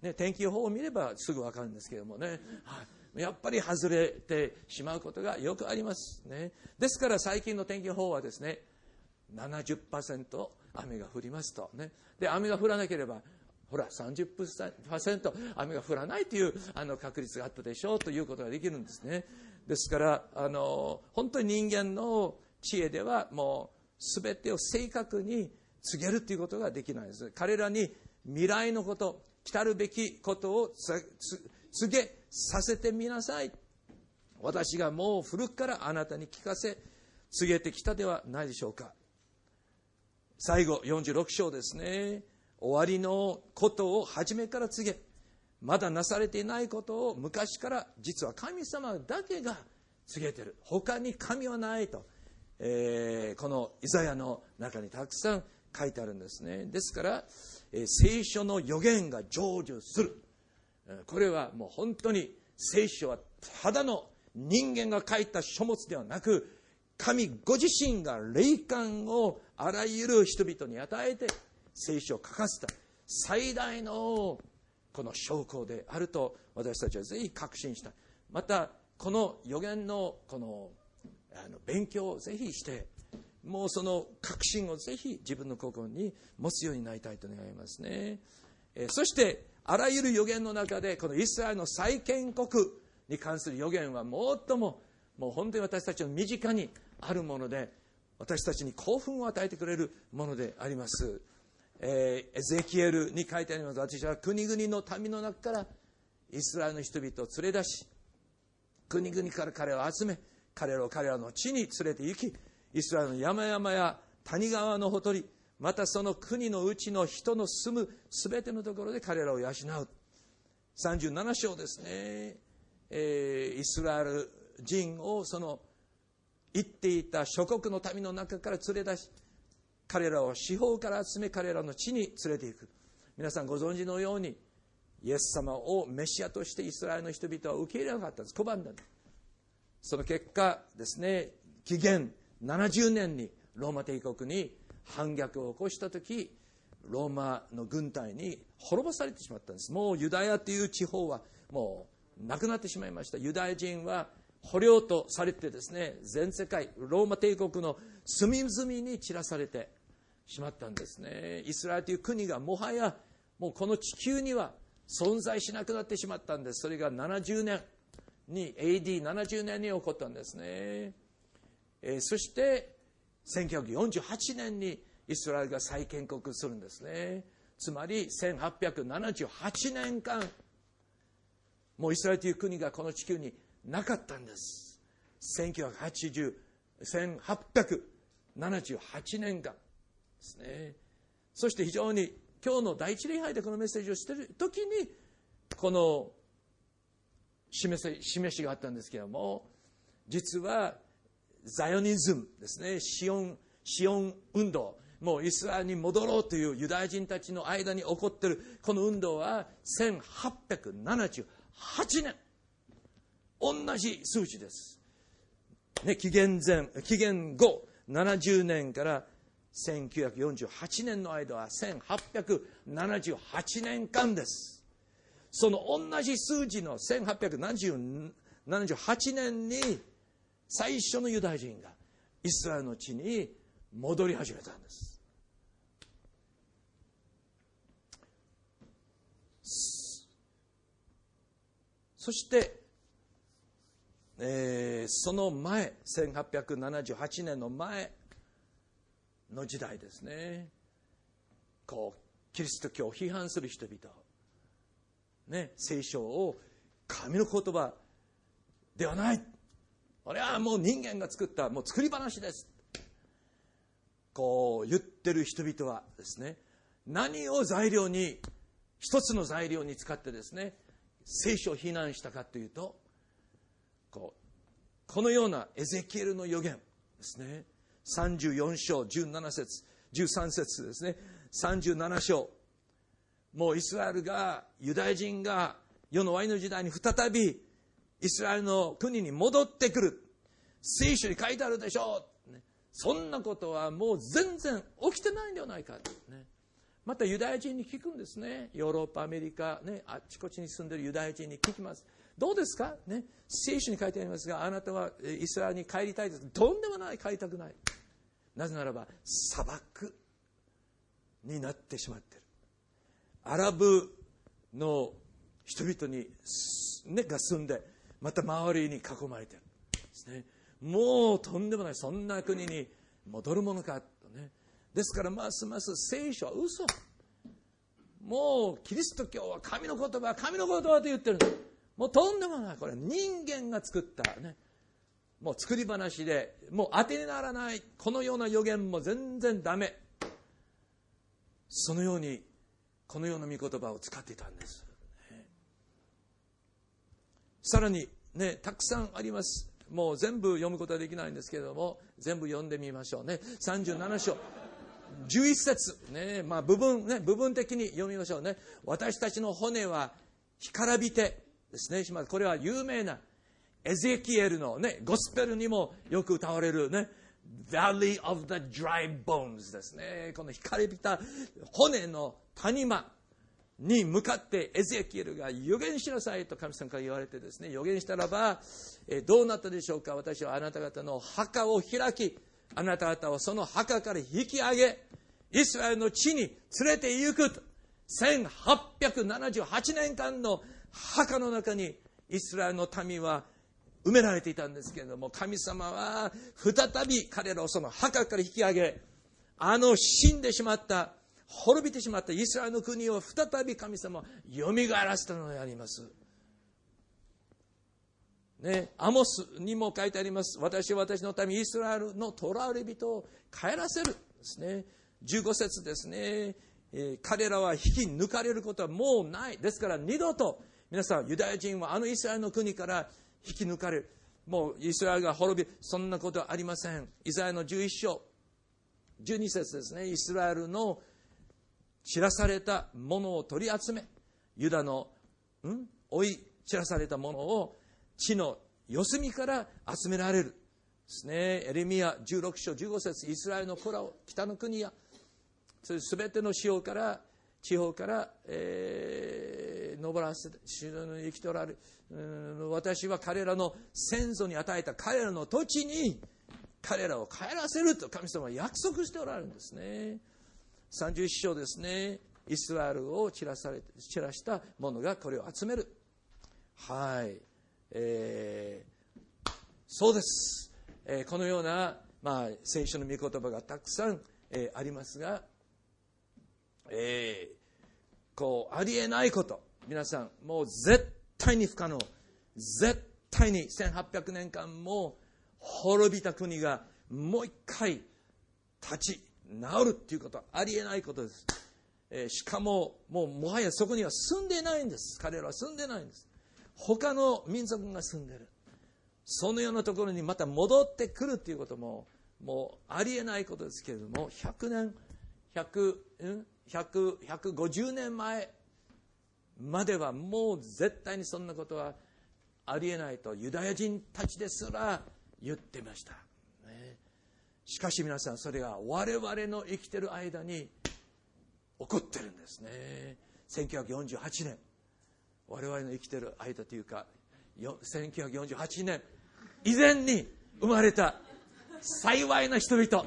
Speaker 3: ね天気予報を見ればすぐ分かるんですけどもね、はい、やっぱり外れてしまうことがよくあります。ね。ですから最近の天気予報はですね70%雨が降りますと。ね。で雨が降らなければほら30%雨が降らないというあの確率があったでしょうということができるんですね。ですからあの本当に人間の知恵ではもう全てを正確に告げるということができないです。彼らに未来のこと来たるべきことを告げさせてみなさい。私がもう古くからあなたに聞かせ告げてきたではないでしょうか。最後46章ですね。終わりのことを初めから告げまだなされていないことを昔から実は神様だけが告げてる。他に神はないと、えー、このイザヤの中にたくさん書いてあるんですね。ですから、え聖書の予言が成就する。これはもう本当に聖書はただの人間が書いた書物ではなく神ご自身が霊感をあらゆる人々に与えて聖書を書かせた最大のこの証拠であると私たちはぜひ確信したまたこの予言のこのあの勉強をぜひしてもうその確信をぜひ自分の心に持つようになりたいと願いますね。えそしてあらゆる予言の中でこのイスラエルの再建国に関する予言は最ももう本当に私たちの身近にあるもので私たちに興奮を与えてくれるものであります。えー、エゼキエルに書いてあります。私は国々の民の中からイスラエルの人々を連れ出し国々から彼を集め彼らを彼らの地に連れて行きイスラエルの山々や谷川のほとりまたその国のうちの人の住む全てのところで彼らを養う。37章ですね、えー、イスラエル人をその行っていた諸国の民の中から連れ出し彼らを四方から集め彼らの地に連れていく。皆さんご存知のようにイエス様をメシアとしてイスラエルの人々は受け入れなかったんです。拒んだ。んですその結果ですね紀元70年にローマ帝国に反逆を起こした時ローマの軍隊に滅ぼされてしまったんです。もうユダヤという地方はもうなくなってしまいました。ユダヤ人は捕虜とされてですね全世界ローマ帝国の隅々に散らされてしまったんですね。イスラエルという国がもはやもうこの地球には存在しなくなってしまったんです。それが70年に AD70 年に起こったんですね。えそして1948年にイスラエルが再建国するんですね。つまり1878年間もうイスラエルという国がこの地球になかったんです。1980 1878年間。ですね。そして非常に今日の第一礼拝でこのメッセージをしている時にこの示せ示しがあったんですけども実はザヨニズムですね。シオンシオン運動。もうイスラエルに戻ろうというユダヤ人たちの間に起こっているこの運動は1878年。同じ数字です、ね、紀元前紀元後70年から1948年の間は1878年間です。その同じ数字の1878年に最初のユダヤ人がイスラエルの地に戻り始めたんです。そして、えー、その前1878年の前の時代ですね。こうキリスト教を批判する人々、ね、聖書を神の言葉ではない。これはもう人間が作ったもう作り話です。こう言ってる人々はですね何を材料に一つの材料に使ってですね聖書を非難したかというとこうこのようなエゼキエルの予言ですね。34章17節13節ですね。37章もうイスラエルがユダヤ人が世の終わりの時代に再びイスラエルの国に戻ってくる。聖書に書いてあるでしょう、そんなことはもう全然起きてないんではないか、ね、またユダヤ人に聞くんですね。ヨーロッパアメリカ、ね、あっちこっちに住んでるユダヤ人に聞きます。どうですか、ね、聖書に書いてありますがあなたはイスラエルに帰りたいです。とんでもない帰りたくない。なぜならば砂漠になってしまっている。アラブの人々に、ね、が住んでまた周りに囲まれている。ですね。もうとんでもないそんな国に戻るものかとね。ですからますます聖書は嘘。もうキリスト教は神の言葉神の言葉と言ってる。もうとんでもない。これ人間が作ったね。もう作り話でもう当てにならないこのような予言も全然ダメ。そのようにこのような御言葉を使っていたんです、さらにねたくさんあります。もう全部読むことはできないんですけれども全部読んでみましょう。ね。37章。11節。ね。まあ部分ね部分的に読みましょうね。私たちの骨は干からびてですね。これは有名なエゼキエルのね、ゴスペルにもよく歌われるね、Valley of the Dry Bones ですね。この光りびた骨の谷間に向かってエゼキエルが予言しなさいと神様から言われてですね、予言したらば、えどうなったでしょうか？私はあなた方の墓を開き、あなた方をその墓から引き上げ、イスラエルの地に連れて行くと。1878年間の墓の中にイスラエルの民は埋められていたんですけれども神様は再び彼らをその墓から引き上げあの死んでしまった滅びてしまったイスラエルの国を再び神様はよみがえらせたのであります。ね、アモスにも書いてあります。私は私のためイスラエルの囚われ人を帰らせる。ですね。15節ですね。えー、彼らは引き抜かれることはもうない。ですから二度と皆さんユダヤ人はあのイスラエルの国から引き抜かれる。もうイスラエルが滅びそんなことはありません。イザヤの11章。12節ですね。イスラエルの散らされたものを取り集めユダの、ん、追い散らされたものを地の四隅から集められるですね。エレミア16章15節。イスラエルの子らを北の国やすべての地方から地方から、えー、登らせて生き取られる私は彼らの先祖に与えた彼らの土地に彼らを帰らせると神様は約束しておられるんですね。31章ですね。イスラエルを散らされ散らした者がこれを集める。はい、えー、そうです、えー、このような、まあ、聖書の御言葉がたくさん、えー、ありますが、えー、こうありえないこと。皆さんもう絶対に不可能絶対に1800年間も滅びた国がもう一回立ち直るっていうことはありえないことです、えー、しかももうもはやそこには住んでないんです。彼らは住んでないんです。他の民族が住んでる。そのようなところにまた戻ってくるっていうことももうありえないことですけれども100年100 100 150年前まではもう絶対にそんなことはありえないとユダヤ人たちですら言ってました、ね、しかし皆さんそれが我々の生きてる間に起こってるんですね。1948年。我々の生きてる間というか1948年。以前に生まれた幸いな人々。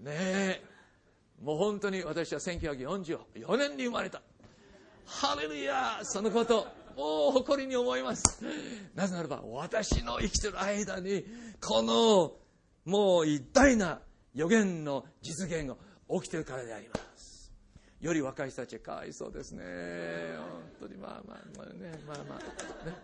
Speaker 3: ね。えもう本当に私は1944年に生まれた。ハレルヤそのことを誇りに思います。なぜならば私の生きてる間にこのもう偉大な予言の実現が起きてるからであります。より若い人たちかわいそうですね。本当にまあまあまあねまあまあ。ね、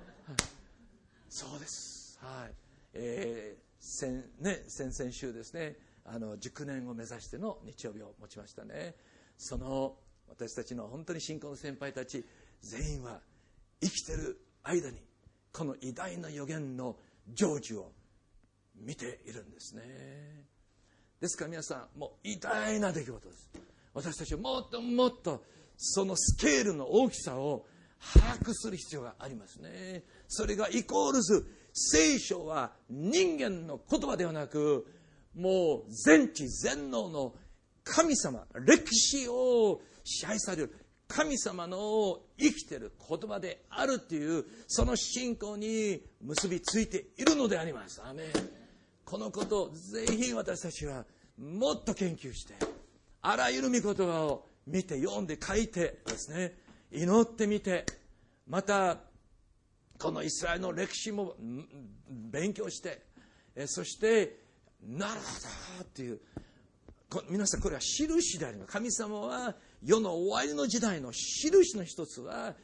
Speaker 3: そうです。はい。えー、先ね先々週ですねあの熟年を目指しての日曜日を持ちましたね。その私たちの本当に信仰の先輩たち全員は生きてる間にこの偉大な予言の成就を見ているんですね。ですから皆さんもう偉大な出来事です。私たちはもっともっとそのスケールの大きさを把握する必要がありますね。それがイコールズ聖書は人間の言葉ではなくもう全知全能の神様歴史を支配される神様の生きてる言葉であるっていうその信仰に結びついているのであります。アメこのことをぜひ私たちはもっと研究してあらゆる御言葉を見て読んで書いてですね祈ってみてまたこのイスラエルの歴史も勉強してそしてなるほどっていう皆さんこれは印であります神様は世の終わりの時代の印の一つは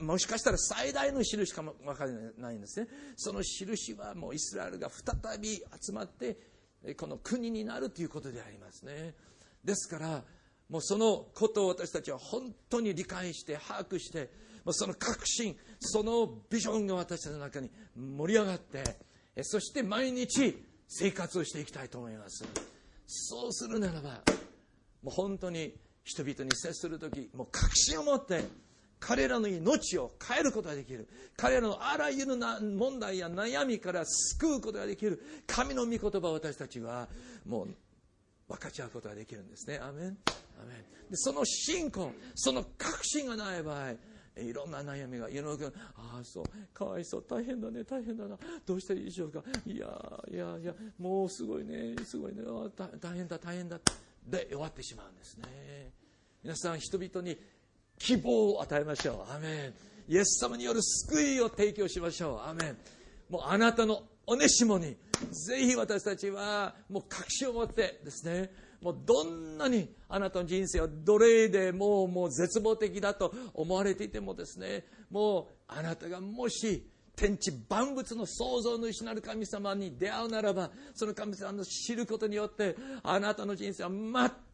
Speaker 3: もしかしたら最大の印かも分からないんですね。その印はもうイスラエルが再び集まってこの国になるということでありますね。ですからもうそのことを私たちは本当に理解して把握してその確信そのビジョンが私たちの中に盛り上がってそして毎日生活をしていきたいと思います。そうするならばもう本当に人々に接する時もう確信を持って彼らの命を変えることができる。彼らのあらゆるな問題や悩みから救うことができる。神の御言葉を私たちはもう分かち合うことができるんですね。アメン。アメン。でその信仰その確信がない場合いろんな悩みがいろいろああそう。かわいそう。大変だね。大変だな。どうしたらいいでしょうか。いやいやいやもうすごいね。すごいね。大変だ。大変だで終わってしまうんですね。皆さん人々に希望を与えましょう。アメン。イエス様による救いを提供しましょう。アメン。もうあなたのおねしもにぜひ私たちはもう確信を持ってですねもうどんなにあなたの人生は奴隷でもうもう絶望的だと思われていてもですねもうあなたがもし天地万物の創造主なる神様に出会うならばその神様の知ることによってあなたの人生は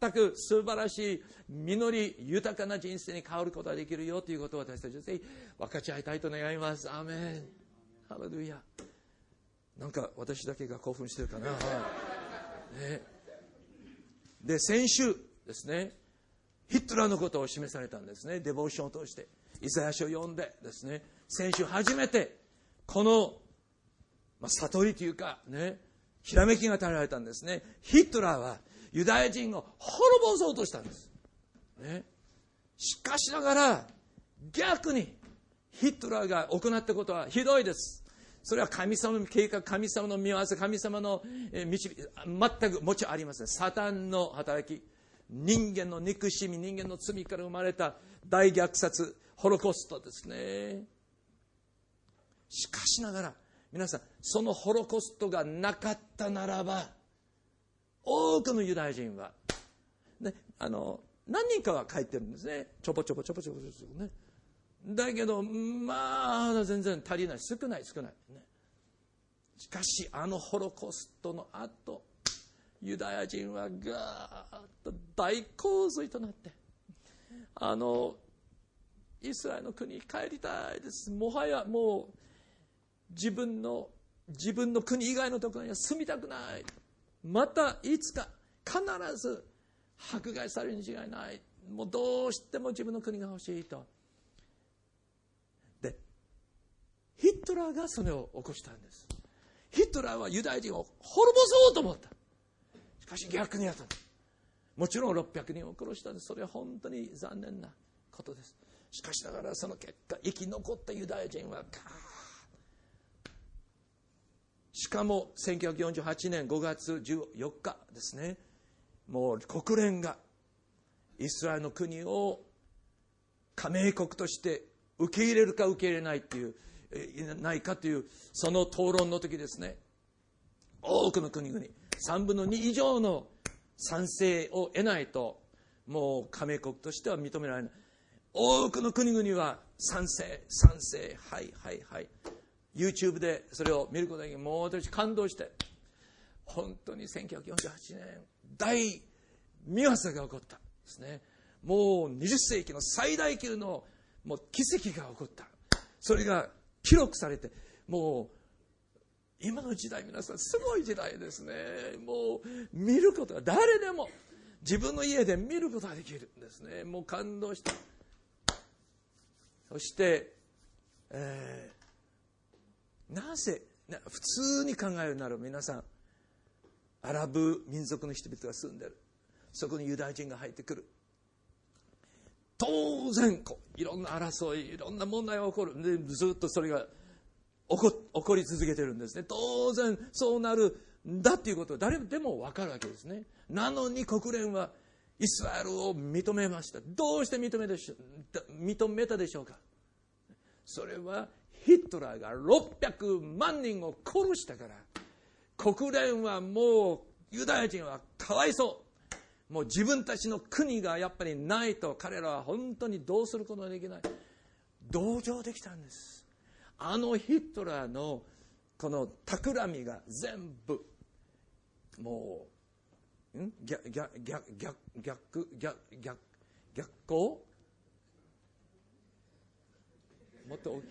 Speaker 3: 全く素晴らしい実り豊かな人生に変わることができるよということを私たちはぜひ分かち合いたいと願います。アメン。ハレルヤ。なんか私だけが興奮してるかな、ね。で先週ですねヒットラーのことを示されたんですね。デボーションを通して。イザヤ書を読んでですね。先週初めてこの、まあ、悟りというかねひらめきが与えられたんですね。ヒットラーはユダヤ人を滅ぼそうとしたんです、ね、しかしながら逆にヒットラーが行ったことはひどいです。それは神様の計画、神様の見業、神様の導き、全くもちろんありません。サタンの働き、人間の憎しみ、人間の罪から生まれた大虐殺、ホロコーストですね。しかしながら、皆さん、そのホロコーストがなかったならば、多くのユダヤ人は、ね、あの、何人かは書いてるんですね。ちょぼちょぼちょぼちょぼちょぼね。だけど、まあ、全然足りない。少ない、少ない。ね、しかし、あのホロコーストの後、ユダヤ人はガーッと大洪水となって、あの、イスラエルの国に帰りたいです。もはやもう、自分の、自分の国以外のところには住みたくない。またいつか必ず迫害されるに違いない。もうどうしても自分の国が欲しいと。で、ヒットラーがそれを起こしたんです。ヒットラーはユダヤ人を滅ぼそうと思った。しかし逆にやったもちろん600人を殺したんです。それは本当に残念なことです。しかしながらその結果、生き残ったユダヤ人はしかも1948年5月14日ですねもう国連がイスラエルの国を加盟国として受け入れるか受け入れないっていうないかというその討論の時ですね。多くの国々3分の2以上の賛成を得ないともう加盟国としては認められない。多くの国々は賛成賛成はいはいはい。YouTube でそれを見ることができもう私感動して本当に1948年大見業が起こったですね。もう20世紀の最大級のもう奇跡が起こった。それが記録されてもう今の時代皆さんすごい時代ですね。もう見ることが誰でも自分の家で見ることができるんですね。もう感動した。そして、えなぜ普通に考えるなら皆さんアラブ民族の人々が住んでる。そこにユダヤ人が入ってくる。当然こういろんな争いいろんな問題が起こる。でずっとそれが起こ起こり続けてるんですね。当然そうなるんだっていうことは誰でも分かるわけですね。なのに国連はイスラエルを認めました。どうして認めでし認めたでしょうか。それはヒットラーが600万人を殺したから。国連はもうユダヤ人はかわいそう。もう自分たちの国がやっぱりないと彼らは本当にどうすることができない。同情できたんです。あのヒトラーのこの企みが全部もう逆逆逆逆逆逆逆逆行もっと大きい。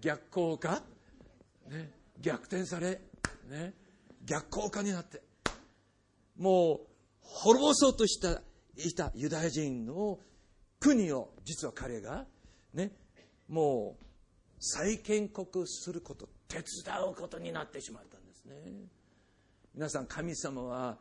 Speaker 3: 逆効果、ね、逆転され、ね、逆効果になって。もう滅ぼそうとしたいたユダヤ人の国を実は彼が、ね、もう再建国すること手伝うことになってしまったんですね。皆さん神様は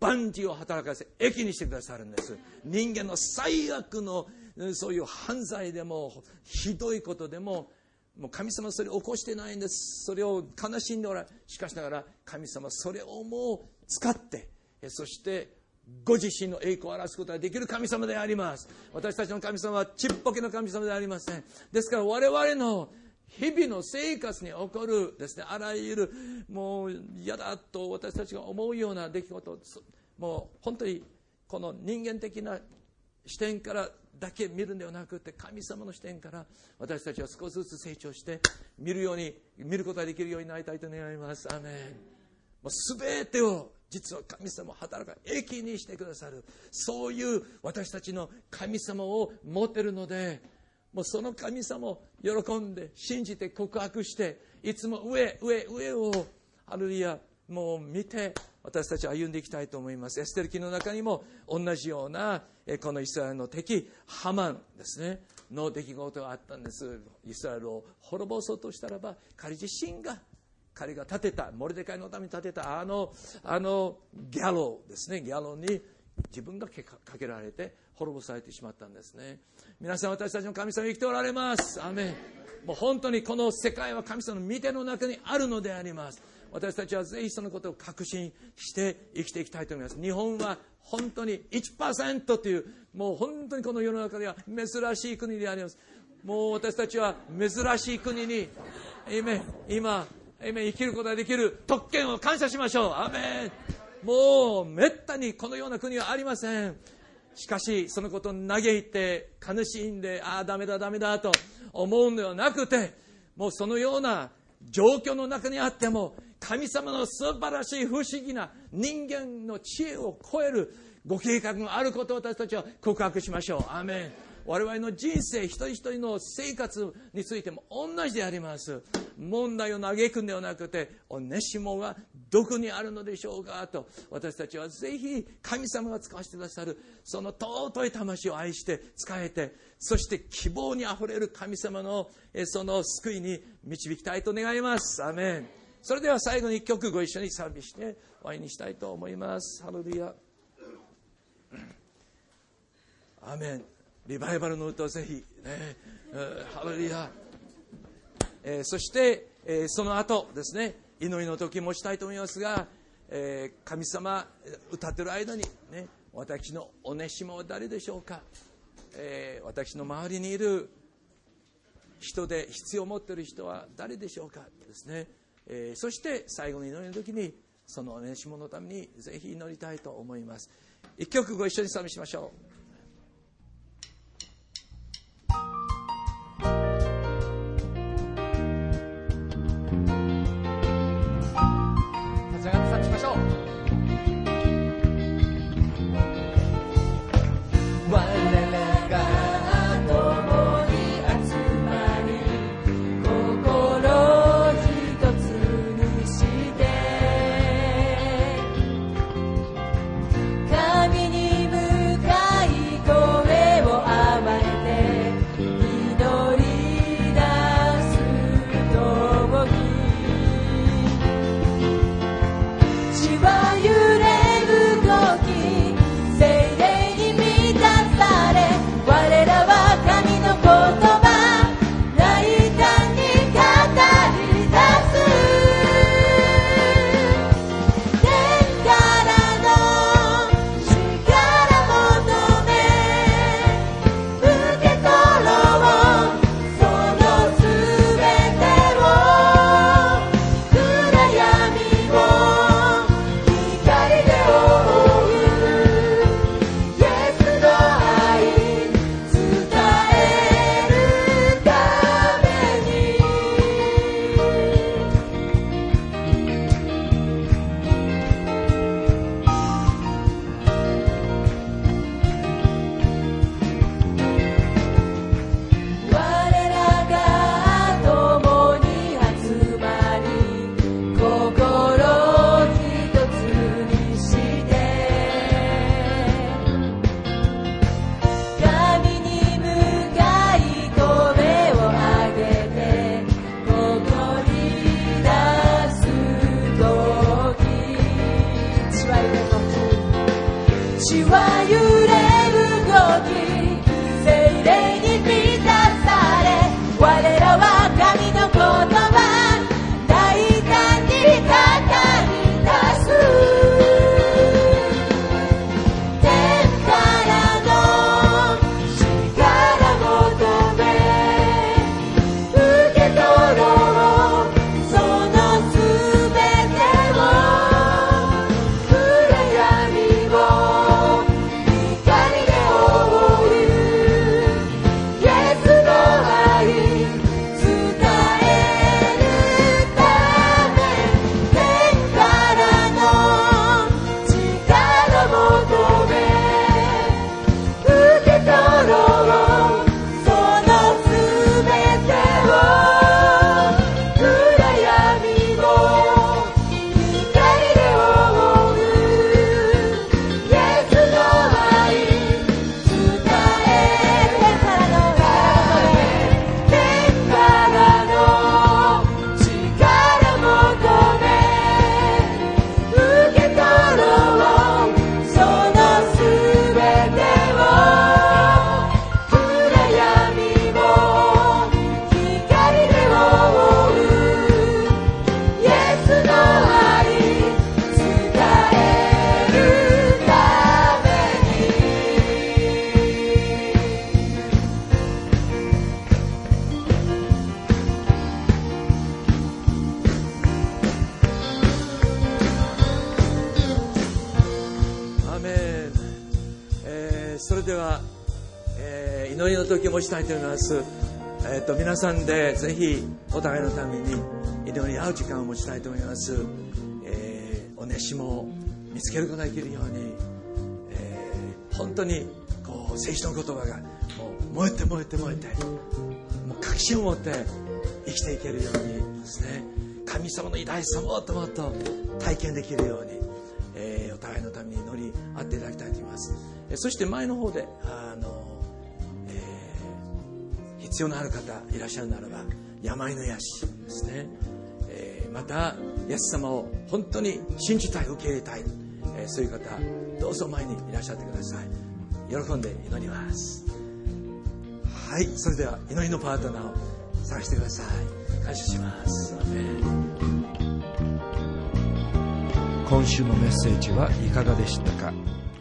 Speaker 3: 万事を働かせ益にしてくださるんです。人間の最悪のそういう犯罪でもひどいことでももう神様それを起こしてないんです。それを悲しんでおられしかしながら神様それをもう使ってそしてご自身の栄光を表すことができる神様であります。私たちの神様はちっぽけの神様ではありません。ですから我々の日々の生活に起こるですねあらゆるもう嫌だと私たちが思うような出来事もう本当にこの人間的な視点からだけ見るんではなくて神様の視点から私たちは少しずつ成長して見るように見ることができるようになりたいと願います。アメン。もう全てを実は神様働か益にしてくださる。そういう私たちの神様を持ってるのでもうその神様を喜んで信じて告白していつも上上上をハルリアもう見て私たち歩んでいきたいと思います。エステル記の中にも同じようなこのイスラエルの敵ハマンですね。の出来事があったんです。イスラエルを滅ぼそうとしたらば彼自身が彼が建てたモルデカイのために建てたあのあのギャローですねギャローに自分がかけられて滅ぼされてしまったんですね。皆さん私たちの神様生きておられます。アメもう本当にこの世界は神様の御手の中にあるのであります。私たちはぜひそのことを確信して生きていきたいと思います。日本は本当に1%というもう本当にこの世の中では珍しい国であります。もう私たちは珍しい国に今生きることができる特権を感謝しましょうアメンもうめったにこのような国はありません
Speaker 6: しかし、そのことを嘆いて、悲しんで、ああ、ダメだ、ダメだと思うのではなくて、もうそのような状況の中にあっても、神様の素晴らしい不思議な人間の知恵を超えるご計画があることを私たちは告白しましょう。アメン。我々の人生一人一人の生活についても同じであります。問題を嘆くんではなくておねしもがどこにあるのでしょうかと私たちはぜひ神様が使わせてくださるその尊い魂を愛して使えてそして希望にあふれる神様のその救いに導きたいと願います。アメン。それでは最後に一曲ご一緒に賛美して終わりにしたいと思います。ハレルヤ。アメン。リバイバルの歌をぜひ、ね、ハレルヤ、えー、そして、えー、その後ですね祈りの時もしたいと思いますが、えー、神様歌ってる間に、ね、私のおねしもは誰でしょうか、え私の周りにいる人で必要を持っている人は誰でしょうかですね、えそして最後の祈りの時にそのおねしものためにぜひ祈りたいと思います。一曲ご一緒に賛美しましょう。
Speaker 3: したいと思います、えー、と皆さんでぜひお互いのために祈り合う時間を持ちたいと思います、えーおねしも見つけることができるように、えー本当にこう聖書の言葉がもう燃えて燃えて燃えてもう確信を持って生きていけるようにですね。神様の偉大さをもっともっと体験できるように、えーお互いのために祈り合っていただきたいと思います、えそして前の方で必要のある方いらっしゃるならば病の癒しですね、えーまたイエス様を本当に信じたい受け入れたい、えーそういう方どうぞ前にいらっしゃってください。喜んで祈ります。はいそれでは祈りのパートナーを探してください。感謝します。
Speaker 2: 今週のメッセージはいかがでしたか？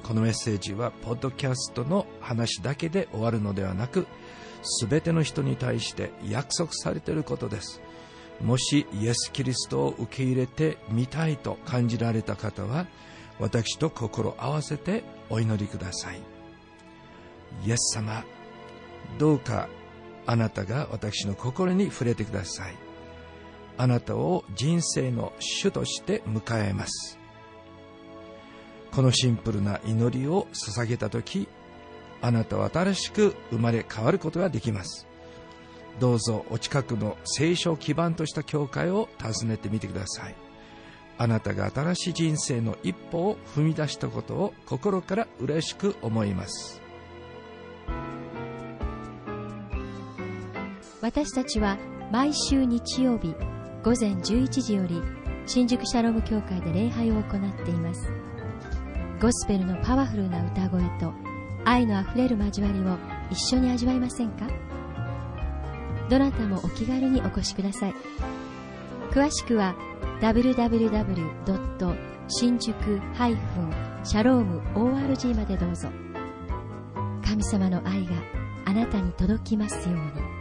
Speaker 2: このメッセージはポッドキャストの話だけで終わるのではなく全ての人に対して約束されていることです。もしイエス・キリストを受け入れてみたいと感じられた方は私と心合わせてお祈りください。イエス様どうかあなたが私の心に触れてください。あなたを人生の主として迎えます。このシンプルな祈りを捧げた時あなたは新しく生まれ変わることができます。どうぞお近くの聖書を基盤とした教会を訪ねてみてください。あなたが新しい人生の一歩を踏み出したことを心から嬉しく思います。
Speaker 1: 私たちは毎週日曜日午前11時より新宿シャローム教会で礼拝を行っています。ゴスペルのパワフルな歌声と愛のあふれる交わりを一緒に味わいませんか？どなたもお気軽にお越しください。詳しくは www. 新宿ハイフンシャローム ORG までどうぞ。神様の愛があなたに届きますように。